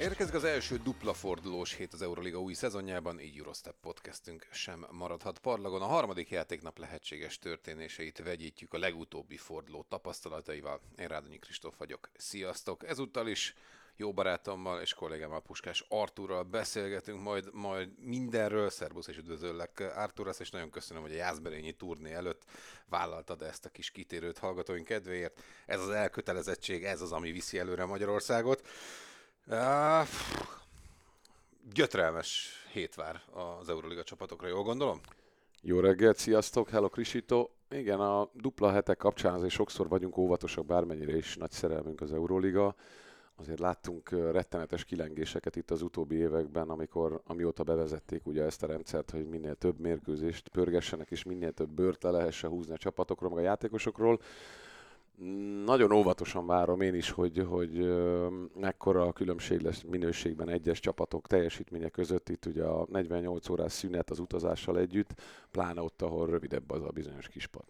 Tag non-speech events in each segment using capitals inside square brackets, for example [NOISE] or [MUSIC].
Érkezik az első dupla fordulós hét az Euroliga új szezonjában, így Eurostep podcastünk sem maradhat parlagon. A harmadik játéknap lehetséges történéseit vegyítjük a legutóbbi forduló tapasztalataival. Én Rádonyi Kristóf vagyok. Sziasztok! Ezúttal is jó barátommal és kollégámmal Puskás Artúrral beszélgetünk majd, majd mindenről. Szerbusz és üdvözöllek Artúr, és nagyon köszönöm, hogy a Jászberényi turné előtt vállaltad ezt a kis kitérőt hallgatóink kedvéért. Ez az elkötelezettség, ez az, ami viszi előre Magyarországot. Uh, gyötrelmes hét vár az Euroliga csapatokra, jól gondolom? Jó reggelt, sziasztok, hello Krisito. Igen, a dupla hetek kapcsán azért sokszor vagyunk óvatosak, bármennyire is nagy szerelmünk az Euroliga. Azért láttunk rettenetes kilengéseket itt az utóbbi években, amikor, amióta bevezették ugye ezt a rendszert, hogy minél több mérkőzést pörgessenek, és minél több bört le lehessen húzni a csapatokról, meg a játékosokról. Nagyon óvatosan várom én is, hogy, hogy mekkora a különbség lesz minőségben egyes csapatok teljesítménye között. Itt ugye a 48 órás szünet az utazással együtt, pláne ott, ahol rövidebb az a bizonyos kispad.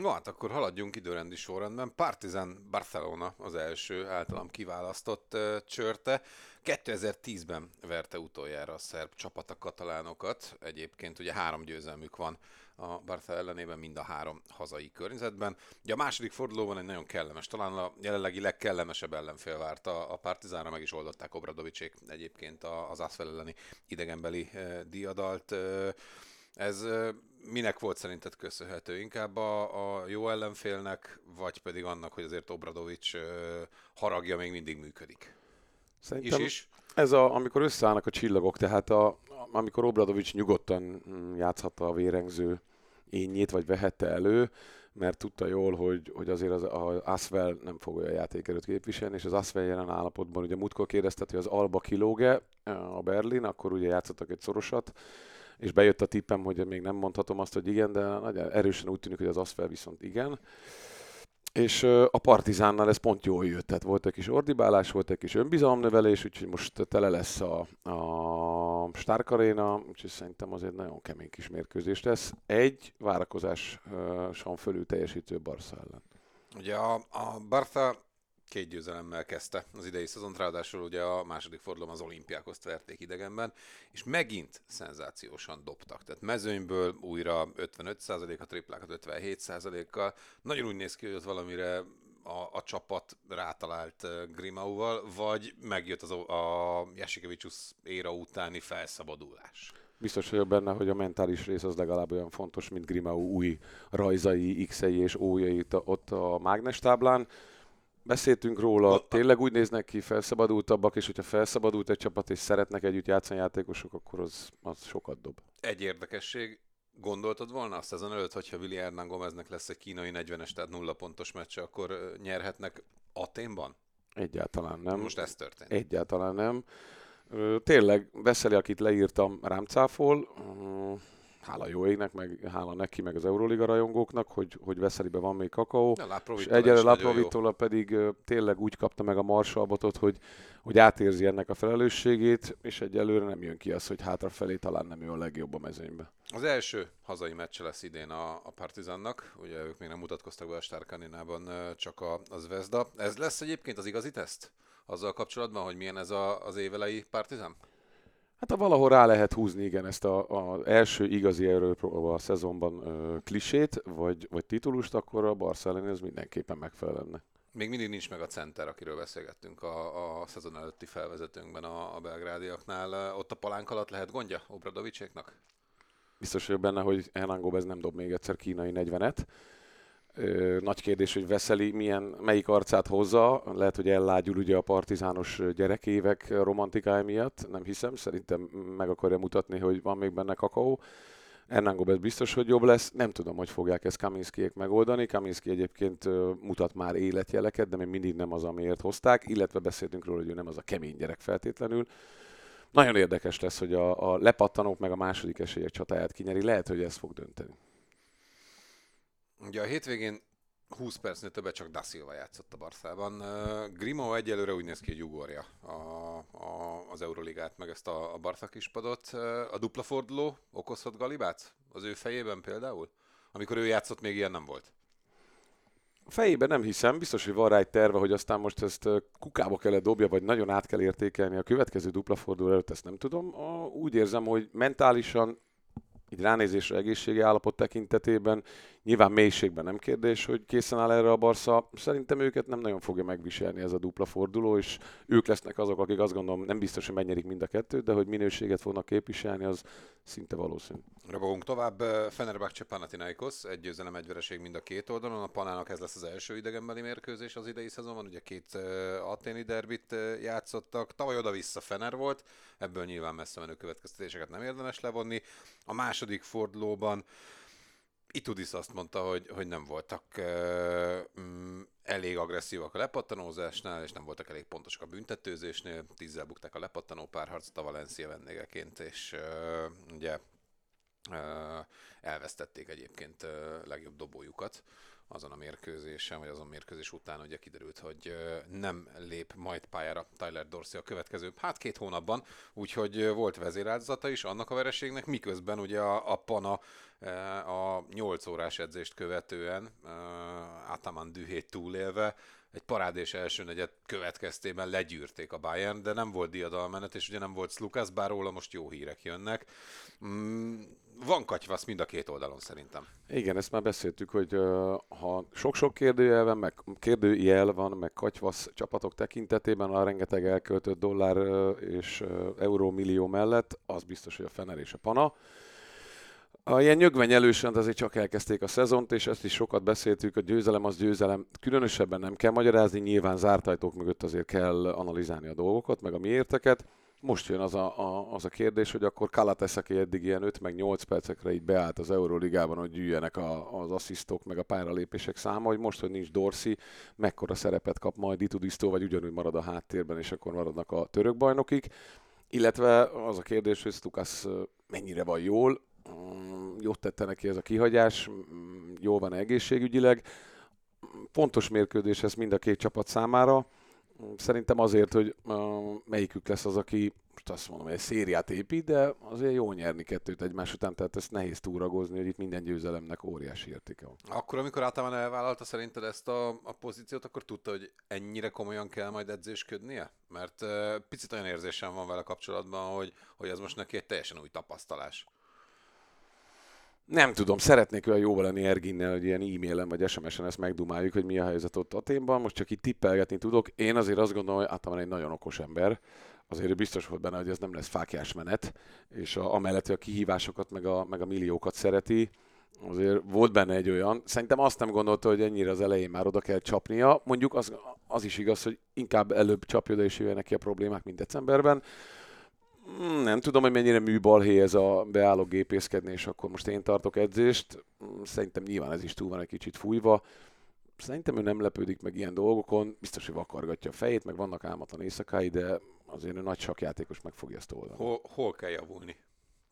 No, hát akkor haladjunk időrendi sorrendben. Partizan Barcelona az első általam kiválasztott uh, csörte. 2010-ben verte utoljára a szerb csapat a katalánokat. Egyébként ugye három győzelmük van a Barca ellenében, mind a három hazai környezetben. Ugye a második fordulóban egy nagyon kellemes, talán a jelenlegi legkellemesebb ellenfél várta a Partizánra, meg is oldották Obradovicsék egyébként az Asfel elleni idegenbeli diadalt. Ez minek volt szerinted köszönhető? Inkább a, a jó ellenfélnek, vagy pedig annak, hogy azért Obradovics haragja még mindig működik? Szerintem is is? Ez a, amikor összeállnak a csillagok, tehát a, amikor Obradovics nyugodtan mm, játszhatta a vérengző ényét, vagy vehette elő, mert tudta jól, hogy, hogy azért az, az Asvel nem fog olyan játékerőt képviselni, és az Asvel jelen állapotban, ugye múltkor kérdeztet, hogy az Alba kilóge a Berlin, akkor ugye játszottak egy szorosat, és bejött a tippem, hogy még nem mondhatom azt, hogy igen, de nagyon erősen úgy tűnik, hogy az Asfel viszont igen. És a Partizánnal ez pont jól jött, tehát volt egy kis ordibálás, volt egy kis önbizalomnövelés, úgyhogy most tele lesz a, a Stark Arena, úgyhogy szerintem azért nagyon kemény kis mérkőzés lesz. Egy várakozáson fölül teljesítő Barca ellen. Ugye a, a Barca két győzelemmel kezdte az idei szezont, ráadásul ugye a második fordulóban az olimpiákoszt verték idegenben, és megint szenzációsan dobtak. Tehát mezőnyből újra 55% a triplákat 57%-kal. Nagyon úgy néz ki, hogy ott valamire a, a csapat rátalált Grimauval, vagy megjött az a, a Jasikevicius éra utáni felszabadulás. Biztos vagyok benne, hogy a mentális rész az legalább olyan fontos, mint Grimau új rajzai, x-ei és ójai ott a mágnestáblán beszéltünk róla, tényleg úgy néznek ki, felszabadultabbak, és hogyha felszabadult egy csapat, és szeretnek együtt játszani játékosok, akkor az, az sokat dob. Egy érdekesség, gondoltad volna a szezon előtt, hogyha Willi Hernán Gomeznek lesz egy kínai 40-es, tehát nulla pontos meccse, akkor nyerhetnek Aténban? Egyáltalán nem. Most ez történt. Egyáltalán nem. Tényleg, Veszeli, akit leírtam, rám cáfol hála jó égnek, meg hála neki, meg az Euroliga rajongóknak, hogy, hogy Veszelibe van még kakaó. és egyelőre Laprovitola pedig tényleg úgy kapta meg a marsalbotot, hogy, hogy átérzi ennek a felelősségét, és egyelőre nem jön ki az, hogy hátrafelé talán nem ő a legjobb a mezőnybe. Az első hazai meccse lesz idén a, a Partizannak, ugye ők még nem mutatkoztak be a Stárkaninában, csak a, az Vezda. Ez lesz egyébként az igazi teszt? Azzal kapcsolatban, hogy milyen ez a, az évelei Partizan? Hát ha valahol rá lehet húzni, igen, ezt az első igazi Európa a szezonban ö, klisét, vagy, vagy titulust, akkor a Barca ellen ez mindenképpen megfelelne. Még mindig nincs meg a center, akiről beszélgettünk a, a szezon előtti felvezetőnkben a, a belgrádiaknál. Ott a palánk alatt lehet gondja Obradovicséknak? Biztos vagyok benne, hogy Hernán Gomez nem dob még egyszer kínai 40-et nagy kérdés, hogy Veszeli milyen, melyik arcát hozza. Lehet, hogy ellágyul ugye a partizános gyerekévek romantikája miatt. Nem hiszem, szerintem meg akarja mutatni, hogy van még benne kakaó. Hernán Gomez biztos, hogy jobb lesz. Nem tudom, hogy fogják ezt Kaminskiék megoldani. Kaminski egyébként mutat már életjeleket, de még mindig nem az, amiért hozták, illetve beszéltünk róla, hogy ő nem az a kemény gyerek feltétlenül. nagyon érdekes lesz, hogy a, a lepattanók meg a második esélyek csatáját kinyeri. Lehet, hogy ez fog dönteni. Ugye a hétvégén 20 percnél többet csak Da Silva játszott a Barszában. Grimo egyelőre úgy néz ki, hogy ugorja a, a, az Euroligát, meg ezt a, a Barca kispadot. A dupla forduló okozhat galibát az ő fejében például? Amikor ő játszott, még ilyen nem volt. Fejében nem hiszem, biztos, hogy van rá egy terve, hogy aztán most ezt kukába kell dobja, vagy nagyon át kell értékelni a következő dupla forduló előtt, ezt nem tudom. Úgy érzem, hogy mentálisan így ránézésre egészségi állapot tekintetében Nyilván mélységben nem kérdés, hogy készen áll erre a Barca. Szerintem őket nem nagyon fogja megviselni ez a dupla forduló, és ők lesznek azok, akik azt gondolom nem biztos, hogy megnyerik mind a kettőt, de hogy minőséget fognak képviselni, az szinte valószínű. Rabogunk tovább. Fenerbahce Panathinaikos, egy győzelem, egy vereség mind a két oldalon. A Panának ez lesz az első idegenbeli mérkőzés az idei szezonban. Ugye két aténi derbit játszottak. Tavaly oda-vissza Fener volt, ebből nyilván messze menő következtetéseket nem érdemes levonni. A második fordulóban Itudis azt mondta, hogy, hogy nem voltak uh, elég agresszívak a lepattanózásnál, és nem voltak elég pontosak a büntetőzésnél. Tízzel bukták a lepattanó párharcot a Valencia vendégeként, és uh, ugye uh, elvesztették egyébként legjobb dobójukat azon a mérkőzésen, vagy azon mérkőzés után ugye kiderült, hogy nem lép majd pályára Tyler Dorsey a következő, hát két hónapban, úgyhogy volt vezéráldozata is annak a vereségnek, miközben ugye a, a Pana a 8 órás edzést követően Ataman dühét túlélve egy parádés első negyed következtében legyűrték a Bayern, de nem volt diadalmenet, és ugye nem volt Slukas, bár róla most jó hírek jönnek. Mm, van katyvasz mind a két oldalon szerintem. Igen, ezt már beszéltük, hogy ha sok-sok kérdőjel van, meg kérdőjel van, meg katyvasz csapatok tekintetében a rengeteg elköltött dollár és euró millió mellett, az biztos, hogy a Fener és a Pana. A ilyen nyögvenyelősen azért csak elkezdték a szezont, és ezt is sokat beszéltük, a győzelem az győzelem. Különösebben nem kell magyarázni, nyilván zárt ajtók mögött azért kell analizálni a dolgokat, meg a miérteket. Most jön az a, a, az a kérdés, hogy akkor Kalates, aki eddig ilyen 5 meg 8 percekre így beállt az Euróligában, hogy gyűjjenek a, az asszisztok meg a pályalépések száma, hogy most, hogy nincs Dorsi, mekkora szerepet kap majd Itudisztó, vagy ugyanúgy marad a háttérben, és akkor maradnak a török bajnokik. Illetve az a kérdés, hogy Stukas mennyire van jól, jót tette neki ez a kihagyás, mm, jól van egészségügyileg. Fontos mérkőzés ez mind a két csapat számára. Szerintem azért, hogy melyikük lesz az, aki most azt mondom, hogy egy szériát épít, de azért jó nyerni kettőt egymás után, tehát ezt nehéz túragozni, hogy itt minden győzelemnek óriási értéke van. Akkor, amikor általában elvállalta szerinted ezt a, a pozíciót, akkor tudta, hogy ennyire komolyan kell majd edzésködnie? Mert uh, picit olyan érzésem van vele kapcsolatban, hogy, hogy ez most neki egy teljesen új tapasztalás. Nem tudom, szeretnék olyan jóval lenni Erginnel, hogy ilyen e-mailen vagy SMS-en ezt megdumáljuk, hogy mi a helyzet ott Aténban. Most csak itt tippelgetni tudok. Én azért azt gondolom, hogy általában egy nagyon okos ember. Azért biztos volt benne, hogy ez nem lesz fákjás menet, és a, amellett, hogy a kihívásokat, meg a, meg a milliókat szereti, azért volt benne egy olyan, szerintem azt nem gondolta, hogy ennyire az elején már oda kell csapnia. Mondjuk az, az is igaz, hogy inkább előbb csapja oda és jöjjenek ki a problémák, mint decemberben. Hmm, nem tudom, hogy mennyire műbalhé ez a beálló gépészkedni, és akkor most én tartok edzést. Hmm, szerintem nyilván ez is túl van egy kicsit fújva. Szerintem ő nem lepődik meg ilyen dolgokon, biztos, hogy vakargatja a fejét, meg vannak álmatlan éjszakái, de azért ő nagy sakjátékos meg fogja ezt oldani. Hol, hol kell javulni?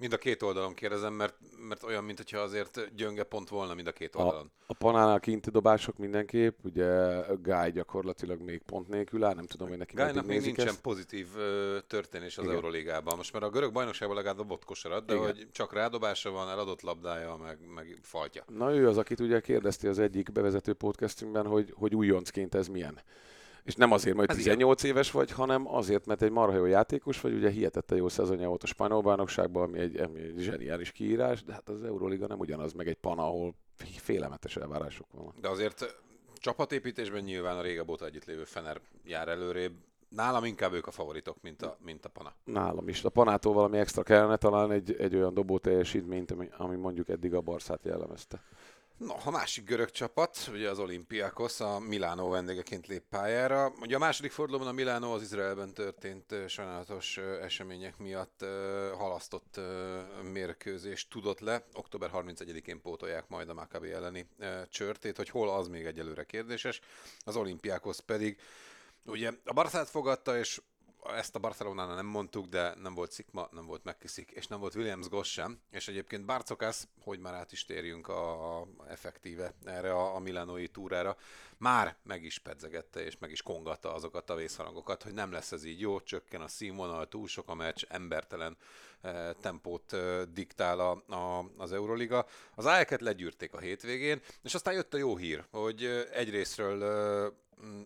Mind a két oldalon kérdezem, mert, mert olyan, mintha azért gyönge pont volna mind a két oldalon. A, a panánál kinti dobások mindenképp, ugye Guy gyakorlatilag még pont nélkül áll, nem tudom, hogy neki Gálynak még nincsen ezt. pozitív uh, történés az Igen. Euróligában. Most már a görög bajnokságban legalább dobott kosarat, de Igen. hogy csak rádobása van, eladott labdája, meg, meg faltja. Na ő az, akit ugye kérdezti az egyik bevezető podcastünkben, hogy, hogy újoncként ez milyen. És nem azért, mert 18 igen. éves vagy, hanem azért, mert egy marha jó játékos vagy, ugye hihetette jó szezonja volt a spanyol bajnokságban, ami egy, ami egy zseniális kiírás, de hát az Euróliga nem ugyanaz, meg egy pana, ahol félelmetes elvárások vannak. De azért csapatépítésben nyilván a régebb óta együtt lévő Fener jár előrébb. Nálam inkább ők a favoritok, mint a, mint a Pana. Nálam is. A Panától valami extra kellene talán egy, egy olyan dobó teljesítményt, ami, ami mondjuk eddig a Barszát jellemezte. No, a másik görög csapat, ugye az Olympiakos, a Milánó vendégeként lép pályára. Ugye a második fordulóban a Milánó az Izraelben történt sajnálatos események miatt halasztott mérkőzést tudott le. Október 31-én pótolják majd a Maccabi elleni csörtét, hogy hol az még egyelőre kérdéses. Az Olympiakos pedig ugye a Barszát fogadta, és ezt a Barcelonánál nem mondtuk, de nem volt Szikma, nem volt McKissick, és nem volt Williams Goss sem, és egyébként Barcokász, hogy már át is térjünk a, a effektíve erre a, a Milánói túrára, már meg is pedzegette és meg is kongatta azokat a vészharangokat, hogy nem lesz ez így jó, csökken a színvonal, túl sok a meccs, embertelen eh, tempót eh, diktál a, a, az Euroliga. Az ájeket legyűrték a hétvégén, és aztán jött a jó hír, hogy eh, egyrésztről eh,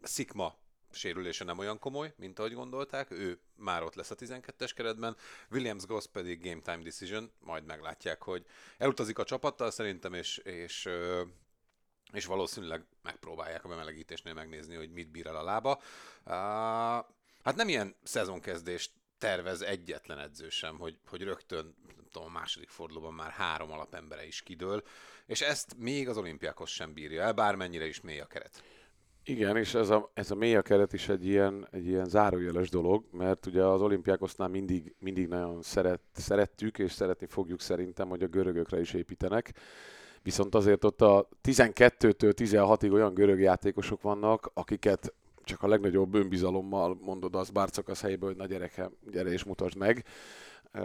Szikma sérülése nem olyan komoly, mint ahogy gondolták, ő már ott lesz a 12-es keretben, Williams Goss pedig game time decision, majd meglátják, hogy elutazik a csapattal szerintem, és, és és valószínűleg megpróbálják a bemelegítésnél megnézni, hogy mit bír el a lába. hát nem ilyen szezonkezdést tervez egyetlen edző sem, hogy, hogy rögtön tudom, a második fordulóban már három alapembere is kidől, és ezt még az olimpiákhoz sem bírja el, bármennyire is mély a keret. Igen, és ez a, ez a mély a keret is egy ilyen, egy ilyen zárójeles dolog, mert ugye az olimpiákosznál mindig, mindig nagyon szeret, szerettük, és szeretni fogjuk szerintem, hogy a görögökre is építenek. Viszont azért ott a 12-től 16-ig olyan görög játékosok vannak, akiket csak a legnagyobb önbizalommal mondod az az helyből, hogy na gyerekem, gyere és mutasd meg. Uh,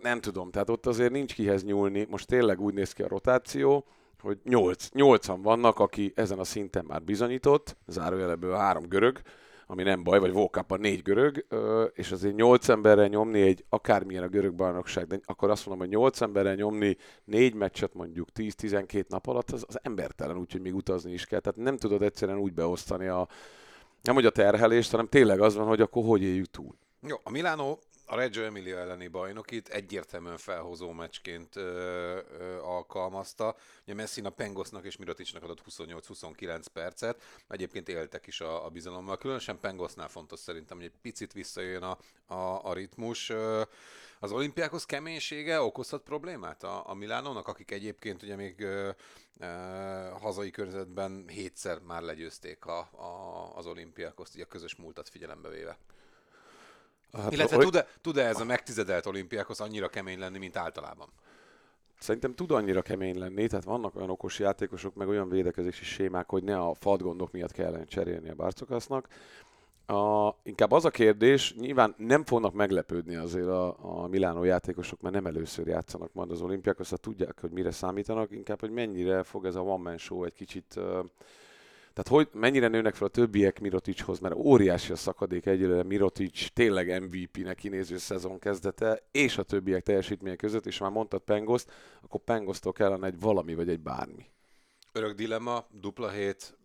nem tudom, tehát ott azért nincs kihez nyúlni. Most tényleg úgy néz ki a rotáció, hogy 8, 8 vannak, aki ezen a szinten már bizonyított, zárójeleből három görög, ami nem baj, vagy a négy görög, és azért nyolc emberre nyomni egy akármilyen a görög bajnokság, de akkor azt mondom, hogy nyolc emberre nyomni négy meccset mondjuk 10-12 nap alatt, az, az embertelen, úgyhogy még utazni is kell. Tehát nem tudod egyszerűen úgy beosztani a, nem hogy a terhelést, hanem tényleg az van, hogy akkor hogy éljük túl. Jó, a Milano a Reggio Emilia elleni bajnokit egyértelműen felhozó meccsként ö, ö, alkalmazta. Ugye Messina Pengosznak és Miroticsnak adott 28-29 percet, egyébként éltek is a, a bizalommal. Különösen Pengosznál fontos szerintem, hogy egy picit visszajön a, a, a ritmus. Az olimpiákhoz keménysége okozhat problémát a, a Milánónak, akik egyébként ugye még ö, ö, hazai környezetben hétszer már legyőzték a, a, az olimpiákhoz, ugye a közös múltat figyelembe véve. Hát, Illetve tud-e, tud-e ez a megtizedelt olimpiákhoz annyira kemény lenni, mint általában? Szerintem tud annyira kemény lenni, tehát vannak olyan okos játékosok, meg olyan védekezési sémák, hogy ne a fadgondok miatt kellene cserélni a Barcokasznak. A, inkább az a kérdés, nyilván nem fognak meglepődni azért a, a Milánó játékosok, mert nem először játszanak majd az olimpiákhoz, tudják, hogy mire számítanak, inkább, hogy mennyire fog ez a one man show egy kicsit uh, tehát hogy mennyire nőnek fel a többiek Miroticshoz, mert óriási a szakadék egyelőre Mirotic tényleg MVP-nek kinéző szezon kezdete, és a többiek teljesítménye között, és már mondtad Pengoszt, akkor Pengosztól kellene egy valami vagy egy bármi. Örök dilemma, dupla hét,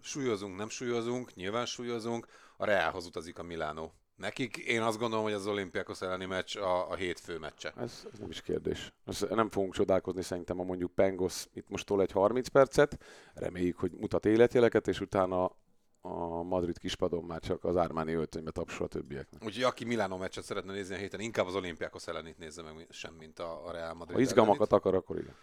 súlyozunk, nem súlyozunk, nyilván súlyozunk, a Reálhoz utazik a Milánó. Nekik én azt gondolom, hogy az olimpiákos elleni meccs a, a hétfő meccse. Ez, ez nem is kérdés. Ez nem fogunk csodálkozni szerintem, a mondjuk Pengos itt most tol egy 30 percet, reméljük, hogy mutat életjeleket, és utána a Madrid kispadon már csak az Ármáni öltönybe tapsol a többieknek. Úgyhogy aki Milánó meccset szeretne nézni a héten, inkább az olimpiákos ellenit nézze meg sem, mint a, Real Madrid Ha izgalmakat akar, akkor igen.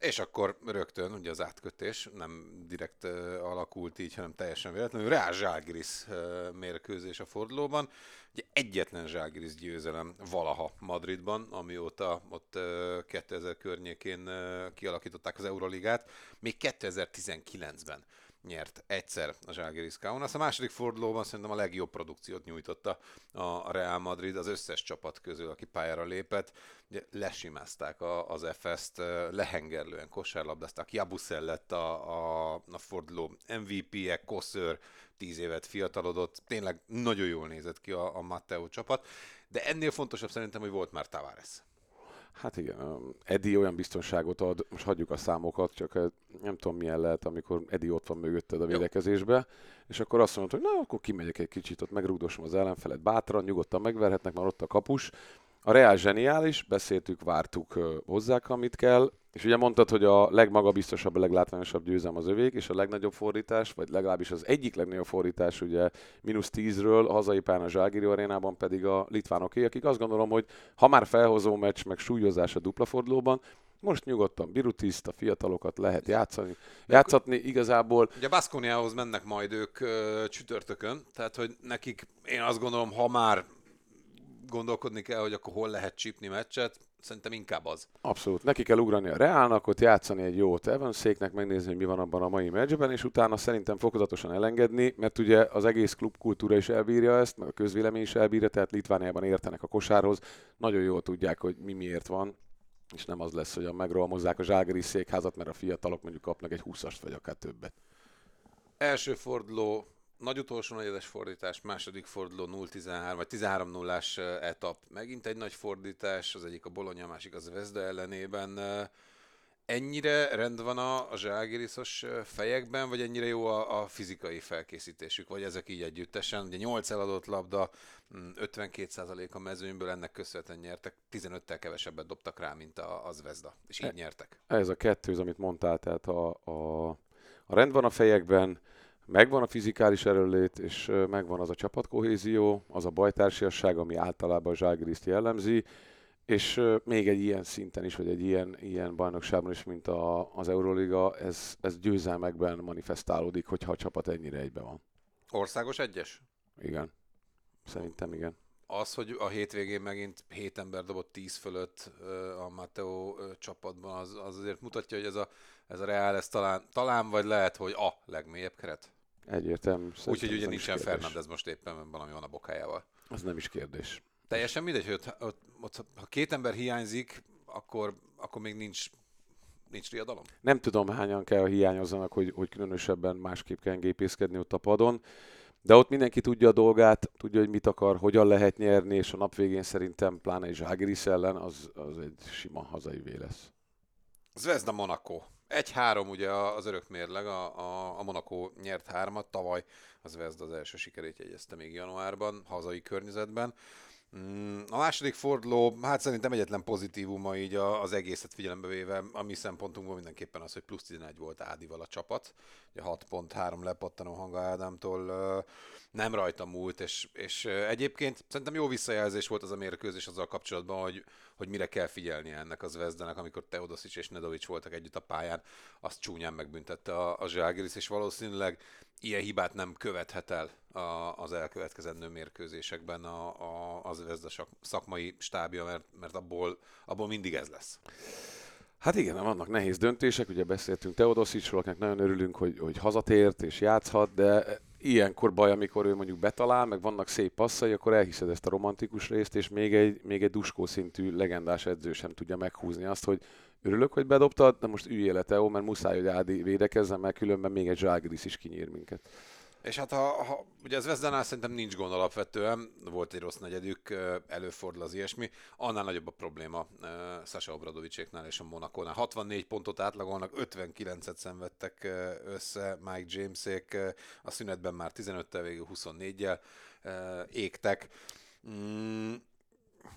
És akkor rögtön ugye az átkötés nem direkt uh, alakult így, hanem teljesen véletlenül. Real Zságris uh, mérkőzés a fordulóban. Ugye egyetlen Zságris győzelem valaha Madridban, amióta ott uh, 2000 környékén uh, kialakították az Euroligát, még 2019-ben nyert egyszer a Zsalgiris Kaunas. A második fordulóban szerintem a legjobb produkciót nyújtotta a Real Madrid az összes csapat közül, aki pályára lépett. Ugye lesimázták az FS-t, lehengerlően kosárlabdázták. Jabuszel lett a, a, a forduló MVP-je, Koször, tíz évet fiatalodott, tényleg nagyon jól nézett ki a, a Matteo csapat, de ennél fontosabb szerintem, hogy volt már Tavares. Hát igen, Edi olyan biztonságot ad, most hagyjuk a számokat, csak nem tudom milyen lehet, amikor Edi ott van mögötted a védekezésbe, Jó. és akkor azt mondod, hogy na, akkor kimegyek egy kicsit, ott megrúgdosom az ellenfelet bátran, nyugodtan megverhetnek, már ott a kapus. A Real zseniális, beszéltük, vártuk hozzák, amit kell, és ugye mondtad, hogy a legmagabiztosabb, a leglátványosabb győzelem az övék, és a legnagyobb fordítás, vagy legalábbis az egyik legnagyobb fordítás, ugye mínusz tízről a hazai pán a Zságiri arénában pedig a litvánoké, akik azt gondolom, hogy ha már felhozó meccs, meg súlyozás a dupla fordulóban, most nyugodtan Birutiszt, a fiatalokat lehet játszani. Játszatni igazából... Ugye Baszkóniához mennek majd ők ö, csütörtökön, tehát hogy nekik én azt gondolom, ha már gondolkodni kell, hogy akkor hol lehet csípni meccset, szerintem inkább az. Abszolút. Neki kell ugrani a Reálnak, ott játszani egy jót Evanséknek, megnézni, hogy mi van abban a mai meccsben, és utána szerintem fokozatosan elengedni, mert ugye az egész klubkultúra is elbírja ezt, meg a közvélemény is elbírja, tehát Litvániában értenek a kosárhoz, nagyon jól tudják, hogy mi miért van, és nem az lesz, hogy a megrohamozzák a zságeri székházat, mert a fiatalok mondjuk kapnak egy 20-ast, vagy akár többet. Első forduló, nagy utolsó negyedes fordítás, második forduló 0-13, vagy 13 0 etap. Megint egy nagy fordítás, az egyik a Bologna, a másik az Vezda ellenében. Ennyire rend van a, a zságiriszos fejekben, vagy ennyire jó a, a fizikai felkészítésük, vagy ezek így együttesen? Ugye 8 eladott labda, 52% mm, a mezőnyből ennek köszönhetően nyertek, 15-tel kevesebbet dobtak rá, mint a, az Vezda, és így e, nyertek. Ez a kettő, amit mondtál, tehát a, a, a rend van a fejekben, megvan a fizikális erőlét, és megvan az a csapatkohézió, az a bajtársiasság, ami általában a Zságriszt jellemzi, és még egy ilyen szinten is, vagy egy ilyen, ilyen bajnokságban is, mint a, az Euroliga, ez, ez győzelmekben manifestálódik, hogyha a csapat ennyire egybe van. Országos egyes? Igen. Szerintem igen. Az, hogy a hétvégén megint 7 ember dobott 10 fölött a Matteo csapatban, az, az azért mutatja, hogy ez a, ez a Real, ez talán, talán vagy lehet, hogy a legmélyebb keret? Egyértelmű. Úgyhogy ugye nincsen Fernandez most éppen valami van a bokájával. Az nem is kérdés. Teljesen mindegy, hogy ott, ott, ott, ha két ember hiányzik, akkor, akkor még nincs nincs riadalom? Nem tudom, hányan kell hiányozzanak, hogy, hogy különösebben másképp kell gépészkedni ott a padon. De ott mindenki tudja a dolgát, tudja, hogy mit akar, hogyan lehet nyerni, és a nap végén szerintem pláne is Zságiris ellen az, az egy sima hazai vé lesz. Zvezda Monaco. Egy-három ugye az örök mérleg, a, a, a Monaco nyert hármat, tavaly az Zvezda az első sikerét jegyezte még januárban, hazai környezetben. Mm, a második forduló, hát szerintem egyetlen pozitívuma így az egészet figyelembe véve, a mi szempontunkból mindenképpen az, hogy plusz 11 volt Ádival a csapat. Ugye 6.3 lepattanó hanga Ádámtól nem rajta múlt, és, és egyébként szerintem jó visszajelzés volt az a mérkőzés azzal kapcsolatban, hogy, hogy mire kell figyelni ennek az Vezdenek, amikor Teodosic és Nedovic voltak együtt a pályán, azt csúnyán megbüntette a, a Zságiris, és valószínűleg ilyen hibát nem követhet el a, az elkövetkezendő mérkőzésekben a, a, az Vezda szakmai stábja, mert, mert abból, abból mindig ez lesz. Hát igen, vannak nehéz döntések, ugye beszéltünk Teodosicsról, akinek nagyon örülünk, hogy, hogy hazatért és játszhat, de ilyenkor baj, amikor ő mondjuk betalál, meg vannak szép passzai, akkor elhiszed ezt a romantikus részt, és még egy, még egy duskó szintű legendás edző sem tudja meghúzni azt, hogy örülök, hogy bedobtad, de most üljél le Teo, mert muszáj, hogy Ádi védekezzen, mert különben még egy zságrisz is kinyír minket. És hát ha, ha ugye ez Vezdánál szerintem nincs gond alapvetően, volt egy rossz negyedük, előfordul az ilyesmi, annál nagyobb a probléma Sasa Obradovicséknál és a Monakónál. 64 pontot átlagolnak, 59-et szenvedtek össze Mike Jamesék, a szünetben már 15-tel végül 24-jel égtek. Mm,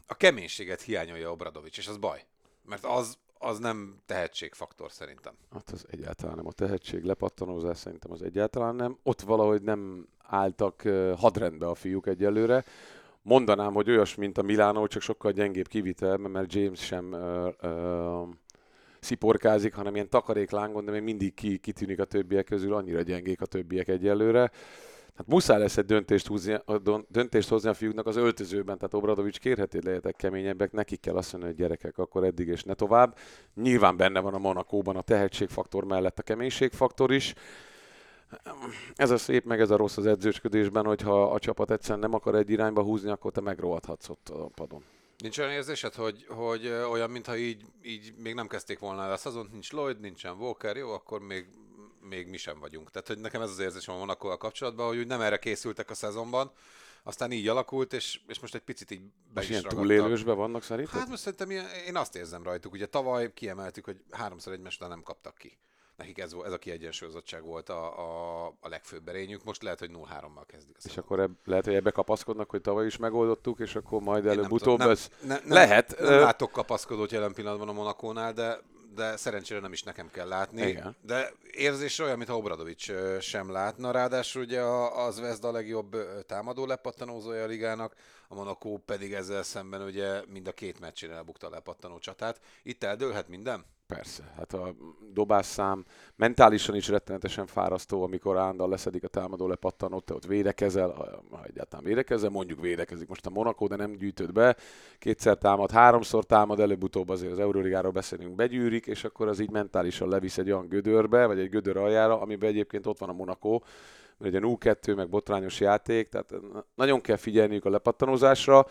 a keménységet hiányolja Obradovics, és az baj. Mert az az nem tehetségfaktor szerintem. Hát az egyáltalán nem. A tehetség lepattanózás szerintem az egyáltalán nem. Ott valahogy nem álltak hadrendbe a fiúk egyelőre. Mondanám, hogy olyas, mint a Milánó, csak sokkal gyengébb kivitelben, mert James sem uh, uh, sziporkázik, hanem ilyen takaréklángon, de még mindig ki, kitűnik a többiek közül, annyira gyengék a többiek egyelőre. Hát muszáj lesz egy döntést, húzni, a döntést hozni a fiúknak az öltözőben, tehát Obradovics kérheti, legyetek keményebbek, nekik kell azt mondani, hogy gyerekek, akkor eddig és ne tovább. Nyilván benne van a Monakóban a tehetségfaktor mellett a keménységfaktor is. Ez a szép, meg ez a rossz az edzősködésben, hogyha a csapat egyszerűen nem akar egy irányba húzni, akkor te megrohadhatsz ott a padon. Nincs olyan érzésed, hogy, hogy olyan, mintha így, így még nem kezdték volna el a szezont, nincs Lloyd, nincsen Walker, jó, akkor még még mi sem vagyunk. Tehát, hogy nekem ez az érzésem a kapcsolatban, hogy úgy nem erre készültek a szezonban, aztán így alakult, és, és most egy picit így be most is ilyen túlélősbe vannak szerinted? Hát most szerintem ilyen, én azt érzem rajtuk. Ugye tavaly kiemeltük, hogy háromszor egymás után nem kaptak ki. Nekik ez, ez a kiegyensúlyozottság volt a, a, a legfőbb erényük. Most lehet, hogy 0-3-mal kezdik. És akkor eb, lehet, hogy ebbe kapaszkodnak, hogy tavaly is megoldottuk, és akkor majd előbb-utóbb ez nem, nem, lehet. Nem, nem látok kapaszkodót jelen pillanatban a Monakónál, de de szerencsére nem is nekem kell látni. Igen. De érzés olyan, mintha Obradovics sem látna. Ráadásul ugye az Vezda a legjobb támadó lepattanózója a ligának, a Monaco pedig ezzel szemben ugye mind a két meccsén elbukta a lepattanó csatát. Itt eldőlhet minden? Persze, hát a dobásszám mentálisan is rettenetesen fárasztó, amikor állandóan leszedik a támadó, lepattan ott, ott védekezel, ha egyáltalán védekezel, mondjuk védekezik most a Monaco, de nem gyűjtöd be, kétszer támad, háromszor támad, előbb-utóbb azért az Euróligáról beszélünk, begyűrik, és akkor az így mentálisan levisz egy olyan gödörbe, vagy egy gödör aljára, amiben egyébként ott van a Monaco, mert ugye 2 meg botrányos játék, tehát nagyon kell figyelniük a lepattanózásra,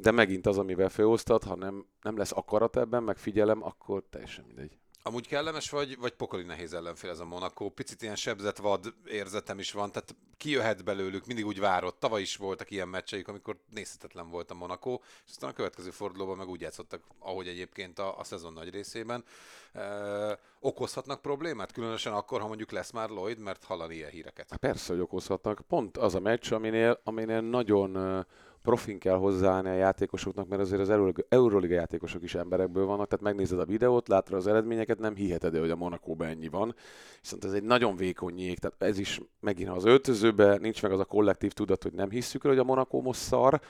de megint az, amivel főosztat, ha nem, nem lesz akarat ebben, meg figyelem, akkor teljesen mindegy. Amúgy kellemes vagy, vagy pokoli nehéz ellenfél ez a Monaco. Picit ilyen sebzett vad érzetem is van, tehát kijöhet belőlük, mindig úgy várott. Tavaly is voltak ilyen meccseik, amikor nézhetetlen volt a Monaco, és aztán a következő fordulóban meg úgy játszottak, ahogy egyébként a, a szezon nagy részében. E, okozhatnak problémát, különösen akkor, ha mondjuk lesz már Lloyd, mert hallani ilyen híreket. Persze, hogy okozhatnak. Pont az a meccs, aminél, aminél nagyon profin kell hozzáállni a játékosoknak, mert azért az Euroliga játékosok is emberekből vannak, tehát megnézed a videót, látod az eredményeket, nem hiheted hogy a Monakóban ennyi van. Viszont ez egy nagyon vékony jég, tehát ez is megint az öltözőben nincs meg az a kollektív tudat, hogy nem hisszük el, hogy a Monakó most szar,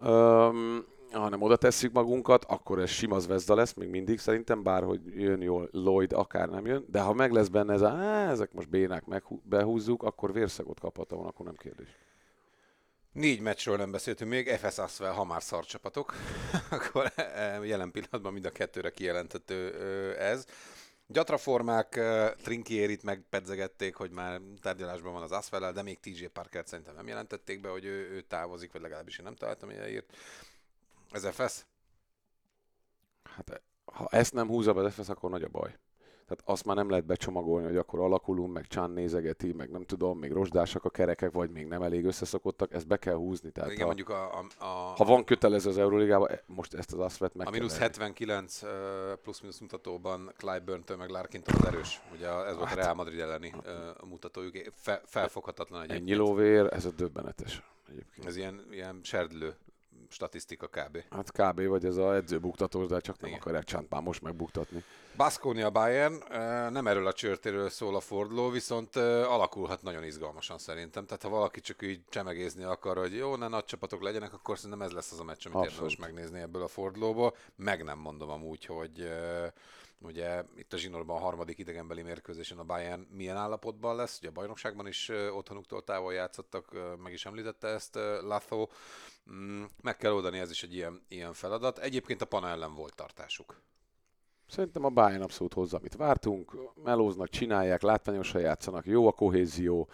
um, hanem oda tesszük magunkat, akkor ez sima zvezda lesz, még mindig szerintem, bárhogy jön jól Lloyd, akár nem jön, de ha meg lesz benne ez a, ezek most bénák, meg behúzzuk, akkor vérszagot kaphat a Monaco, nem kérdés. Négy meccsről nem beszéltünk még, FS Asvel, ha már szarcsapatok, [LAUGHS] akkor eh, jelen pillanatban mind a kettőre kijelentető ez. Gyatraformák Trinkierit megpedzegették, hogy már tárgyalásban van az asvel de még TJ Parker szerintem nem jelentették be, hogy ő, ő távozik, vagy legalábbis én nem találtam ilyen írt. Ez FS? Hát ha ezt nem húzza be az FS, akkor nagy a baj. Tehát azt már nem lehet becsomagolni, hogy akkor alakulunk, meg Csán nézegeti, meg nem tudom, még rozsdásak a kerekek, vagy még nem elég összeszokottak, ezt be kell húzni. Tehát Igen, a, mondjuk a, a, a, ha van kötelező az Euróligában, e, most ezt az aszvet meg A mínusz 79 plusz-minusz mutatóban Clyburn-től meg larkin az erős. Ugye ez volt hát, a Real Madrid elleni uh, mutatójuk. Fe, felfoghatatlan egyébként. Ennyi lóvér, ez a döbbenetes. Egyébként. Ez ilyen, ilyen serdlő statisztika kb. Hát kb. vagy ez a edzőbuktatós, de csak nem Igen. akarják Csántpán most megbuktatni. Baskonia Bayern, nem erről a csörtéről szól a forduló, viszont alakulhat nagyon izgalmasan szerintem. Tehát ha valaki csak így csemegézni akar, hogy jó, ne nagy csapatok legyenek, akkor szerintem ez lesz az a meccs, amit Abszolút. érdemes megnézni ebből a fordulóból. Meg nem mondom amúgy, hogy Ugye itt a zsinórban a harmadik idegenbeli mérkőzésen a Bayern milyen állapotban lesz, ugye a bajnokságban is otthonuktól távol játszottak, meg is említette ezt Lathó. Mm, meg kell oldani, ez is egy ilyen, ilyen feladat. Egyébként a Pana ellen volt tartásuk. Szerintem a Bayern abszolút hozza, amit vártunk. Melóznak, csinálják, látványosan játszanak, jó a kohézió,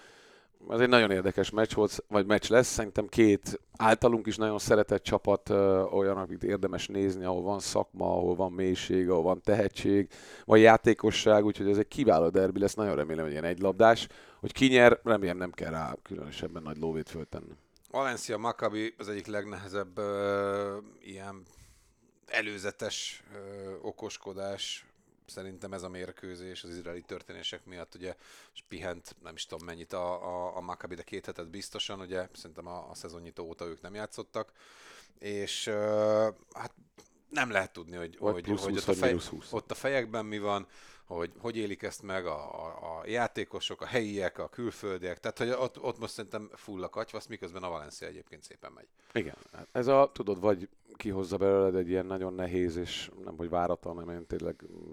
ez egy nagyon érdekes meccs volt, vagy meccs lesz. Szerintem két általunk is nagyon szeretett csapat, olyan, amit érdemes nézni, ahol van szakma, ahol van mélység, ahol van tehetség, vagy játékosság, úgyhogy ez egy kiváló derbi lesz. Nagyon remélem, hogy ilyen egy labdás. Hogy ki nyer, remélem nem kell rá különösebben nagy lóvét föltenni. Valencia Maccabi az egyik legnehezebb uh, ilyen előzetes uh, okoskodás szerintem ez a mérkőzés az izraeli történések miatt ugye pihent nem is tudom mennyit a, a, a Maccabi, de két hetet biztosan, ugye szerintem a, a szezonnyitó óta ők nem játszottak, és uh, hát nem lehet tudni, hogy, hogy, hogy, hogy ott, a fej, ott a fejekben mi van, hogy hogy élik ezt meg a, a, a játékosok, a helyiek, a külföldiek, tehát hogy ott, ott most szerintem full a katyvasz, miközben a Valencia egyébként szépen megy. Igen, ez a, tudod, vagy kihozza belőled egy ilyen nagyon nehéz és nem hogy váratlan, hanem tényleg mm,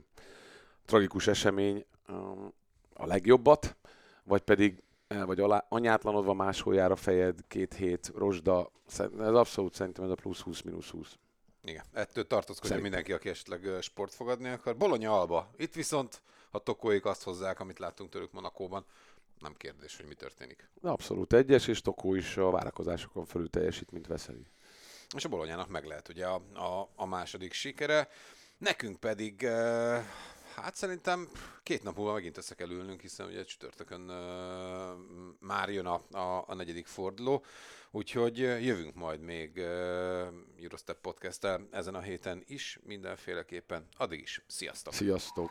tragikus esemény um, a legjobbat, vagy pedig el vagy alá, anyátlanodva máshol jár a fejed, két hét, rozsda, ez abszolút szerintem ez a plusz 20, mínusz 20. Igen, ettől tartozkodja mindenki, aki esetleg sport fogadni akar. Bolonya Alba. Itt viszont, ha Tokóik azt hozzák, amit láttunk tőlük Monakóban, nem kérdés, hogy mi történik. Abszolút egyes, és Tokó is a várakozásokon fölül teljesít, mint Veszeli. És a Bolonyának meg lehet ugye a, a, a második sikere. Nekünk pedig, hát szerintem két nap múlva megint össze kell ülnünk, hiszen ugye csütörtökön már jön a, a, a negyedik forduló. Úgyhogy jövünk majd még Eurostep podcast ezen a héten is, mindenféleképpen. Addig is, sziasztok! Sziasztok!